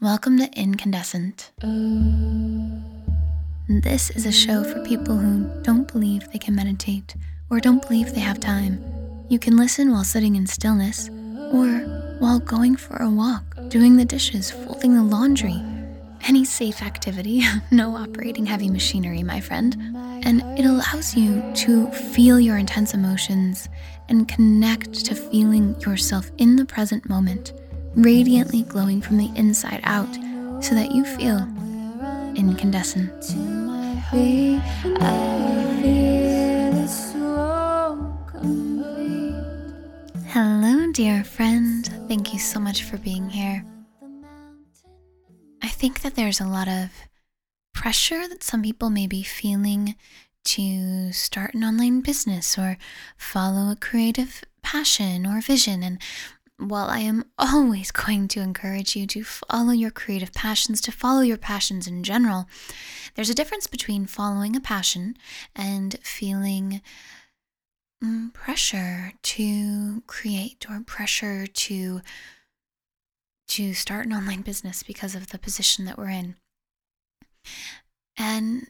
Welcome to Incandescent. This is a show for people who don't believe they can meditate or don't believe they have time. You can listen while sitting in stillness or while going for a walk, doing the dishes, folding the laundry. Any safe activity, no operating heavy machinery, my friend. And it allows you to feel your intense emotions and connect to feeling yourself in the present moment, radiantly glowing from the inside out so that you feel incandescent. Hello, dear friend. Thank you so much for being here. I think that there's a lot of pressure that some people may be feeling to start an online business or follow a creative passion or vision. And while I am always going to encourage you to follow your creative passions, to follow your passions in general, there's a difference between following a passion and feeling mm, pressure to create or pressure to to start an online business because of the position that we're in. And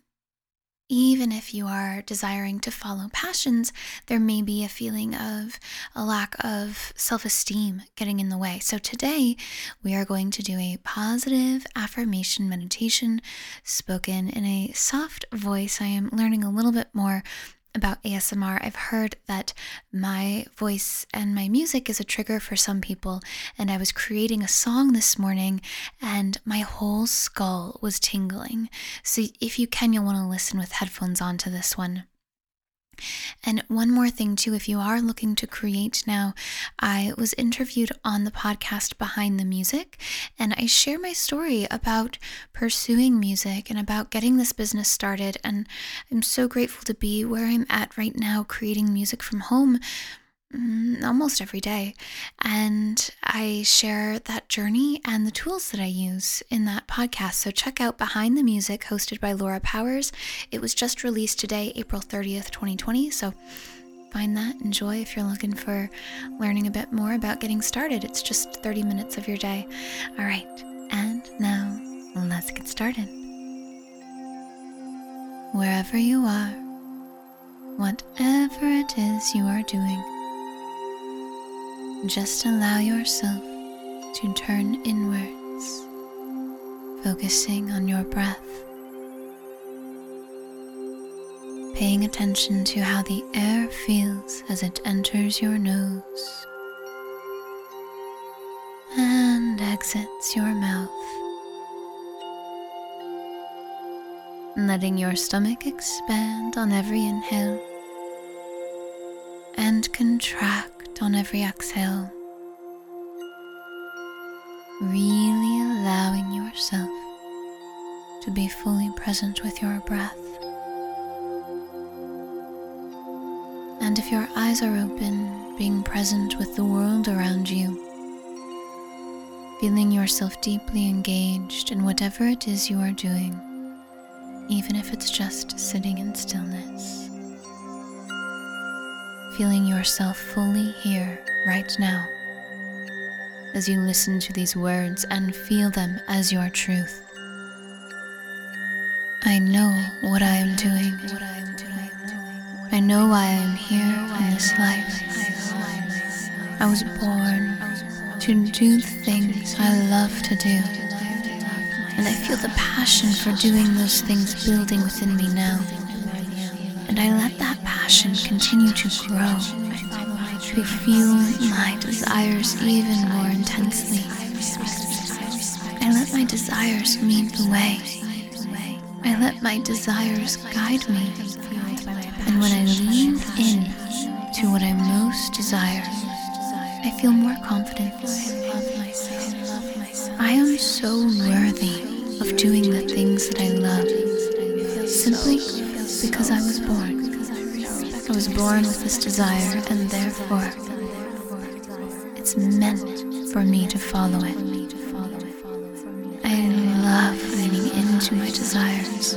even if you are desiring to follow passions, there may be a feeling of a lack of self esteem getting in the way. So, today we are going to do a positive affirmation meditation spoken in a soft voice. I am learning a little bit more about ASMR, I've heard that my voice and my music is a trigger for some people. And I was creating a song this morning and my whole skull was tingling. So if you can, you'll want to listen with headphones on to this one. And one more thing, too, if you are looking to create now, I was interviewed on the podcast Behind the Music, and I share my story about pursuing music and about getting this business started. And I'm so grateful to be where I'm at right now, creating music from home Mm, almost every day. And I share that journey and the tools that I use in that podcast. So check out Behind the Music, hosted by Laura Powers. It was just released today, April 30th, 2020. So find that, enjoy if you're looking for learning a bit more about getting started. It's just 30 minutes of your day. All right. And now let's get started. Wherever you are, whatever it is you are doing, just allow yourself to turn inwards, focusing on your breath, paying attention to how the air feels as it enters your nose and exits your mouth. Letting your stomach expand on every inhale and contract on every exhale. Really allowing yourself to be fully present with your breath. And if your eyes are open, being present with the world around you, feeling yourself deeply engaged in whatever it is you are doing, even if it's just sitting in stillness feeling yourself fully here right now as you listen to these words and feel them as your truth. I know what I am doing. I know why I am here in this life. I was born to do the things I love to do. And I feel the passion for doing those things building within me now. And I let that passion continue to grow, to feel my desires even more intensely. I let my desires lead the way. I let my desires guide me. And when I lean in to what I most desire, I feel more confident. I am so worthy of doing the things that I love simply because I was born. I was born with this desire, and therefore, it's meant for me to follow it. I love leaning into my desires.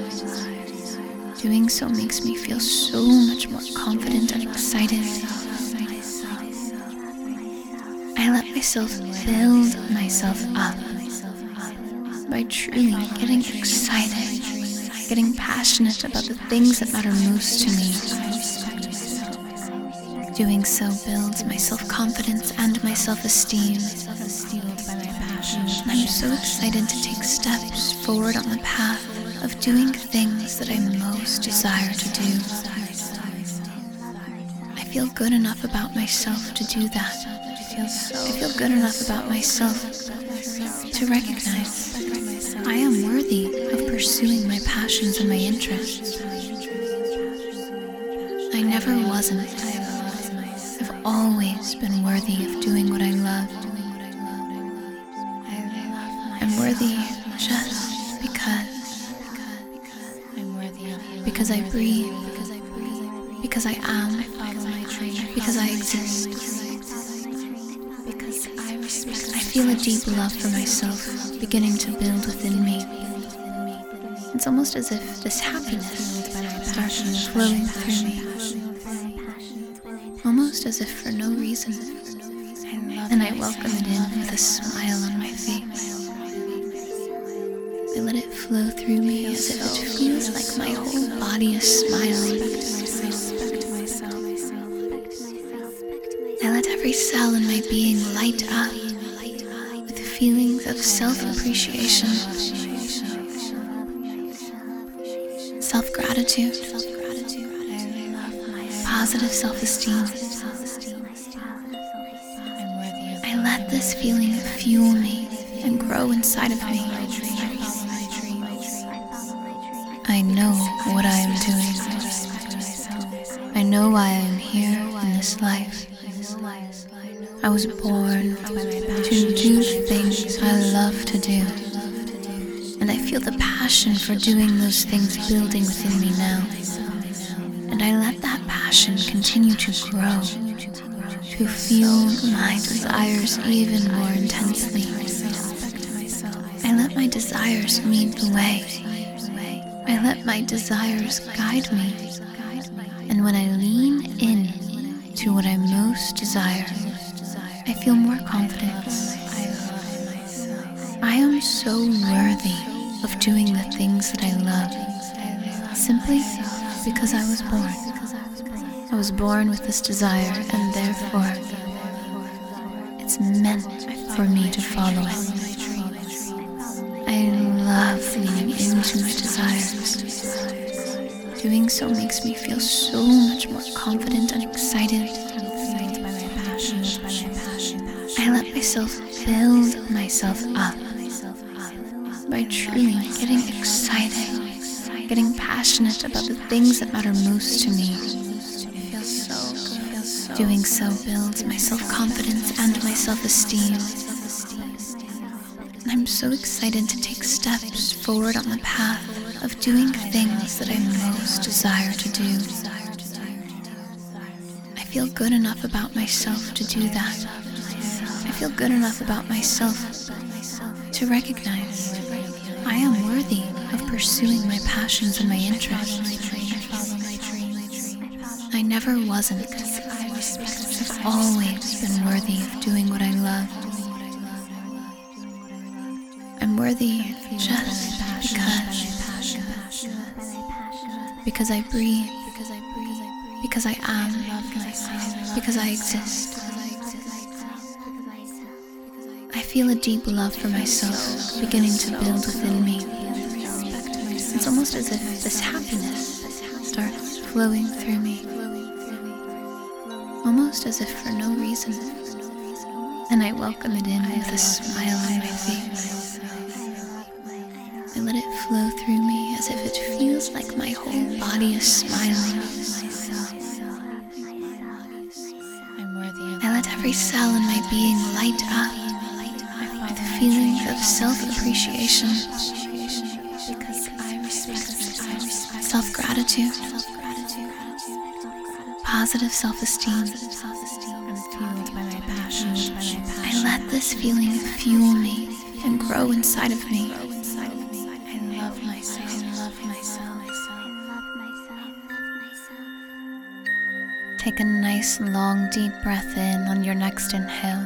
Doing so makes me feel so much more confident and excited. I let myself build myself up. by truly getting excited, getting passionate about the things that matter most to me. Doing so builds my self confidence and my self esteem. I'm so excited to take steps forward on the path of doing things that I most desire to do. I feel good enough about myself to do that. I feel good enough about myself to recognize I am worthy of pursuing my passions and my interests. I never wasn't. Always been worthy of doing what I love. I'm worthy just because. Because I breathe. Because I am. Because I exist. Because I feel a deep love for myself beginning to build within me. It's almost as if this happiness starts flowing through me. Almost as if for no reason. And I welcome it in with a smile on my face. I let it flow through me as if it feels like my whole body is smiling. I let every cell in my being light up with feelings of self appreciation, self gratitude, positive self esteem. This feeling fuel me and grow inside of me. I know what I am doing. I know why I am here in this life. I was born to do things I love to do. And I feel the passion for doing those things building within me now. And I let that passion continue to grow, to feel my desires even more intensely. I let my desires lead the way. I let my desires guide me. And when I lean in to what I most desire, I feel more confidence. I am so worthy of doing the things that I love simply because I was born. I was born with this desire, and therefore, it's meant for me to follow it. I love leaning into my desires. Doing so makes me feel so much more confident and excited. I let myself build myself up by truly getting excited, getting passionate about the things that matter most to me. Doing so builds my self confidence and my self esteem. I'm so excited to take steps forward on the path of doing things that I most desire to do. I feel good enough about myself to do that. I feel good enough about myself to recognize I am worthy of pursuing my passions and my interests. I never wasn't. I've always been worthy of doing what I love. I'm worthy just because. Because I breathe. Because I am. Because I exist. I feel a deep love for myself beginning to build within me. It's almost as if this happiness starts flowing through me. Almost as if for no reason. And I welcome it in with a smile on my face. I let it flow through me as if it feels like my whole body is smiling. I let every cell in my being light up with feelings of self self gratitude, positive self esteem. And fueled by my passion. I let this feeling fuel me and grow inside of me. I love myself. I love myself. Take a nice long deep breath in on your next inhale,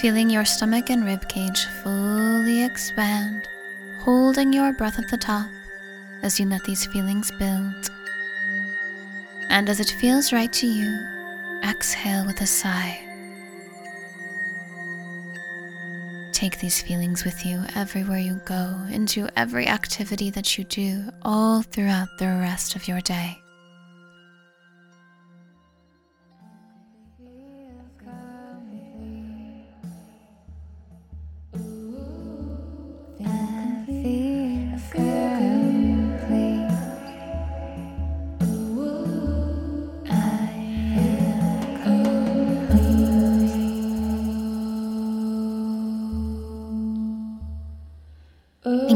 feeling your stomach and rib cage fully expand holding your breath at the top as you let these feelings build. And as it feels right to you, exhale with a sigh. Take these feelings with you everywhere you go, into every activity that you do, all throughout the rest of your day.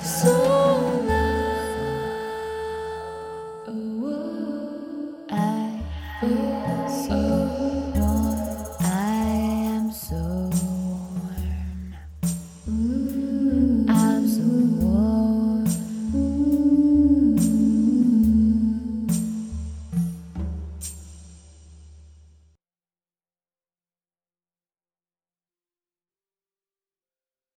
So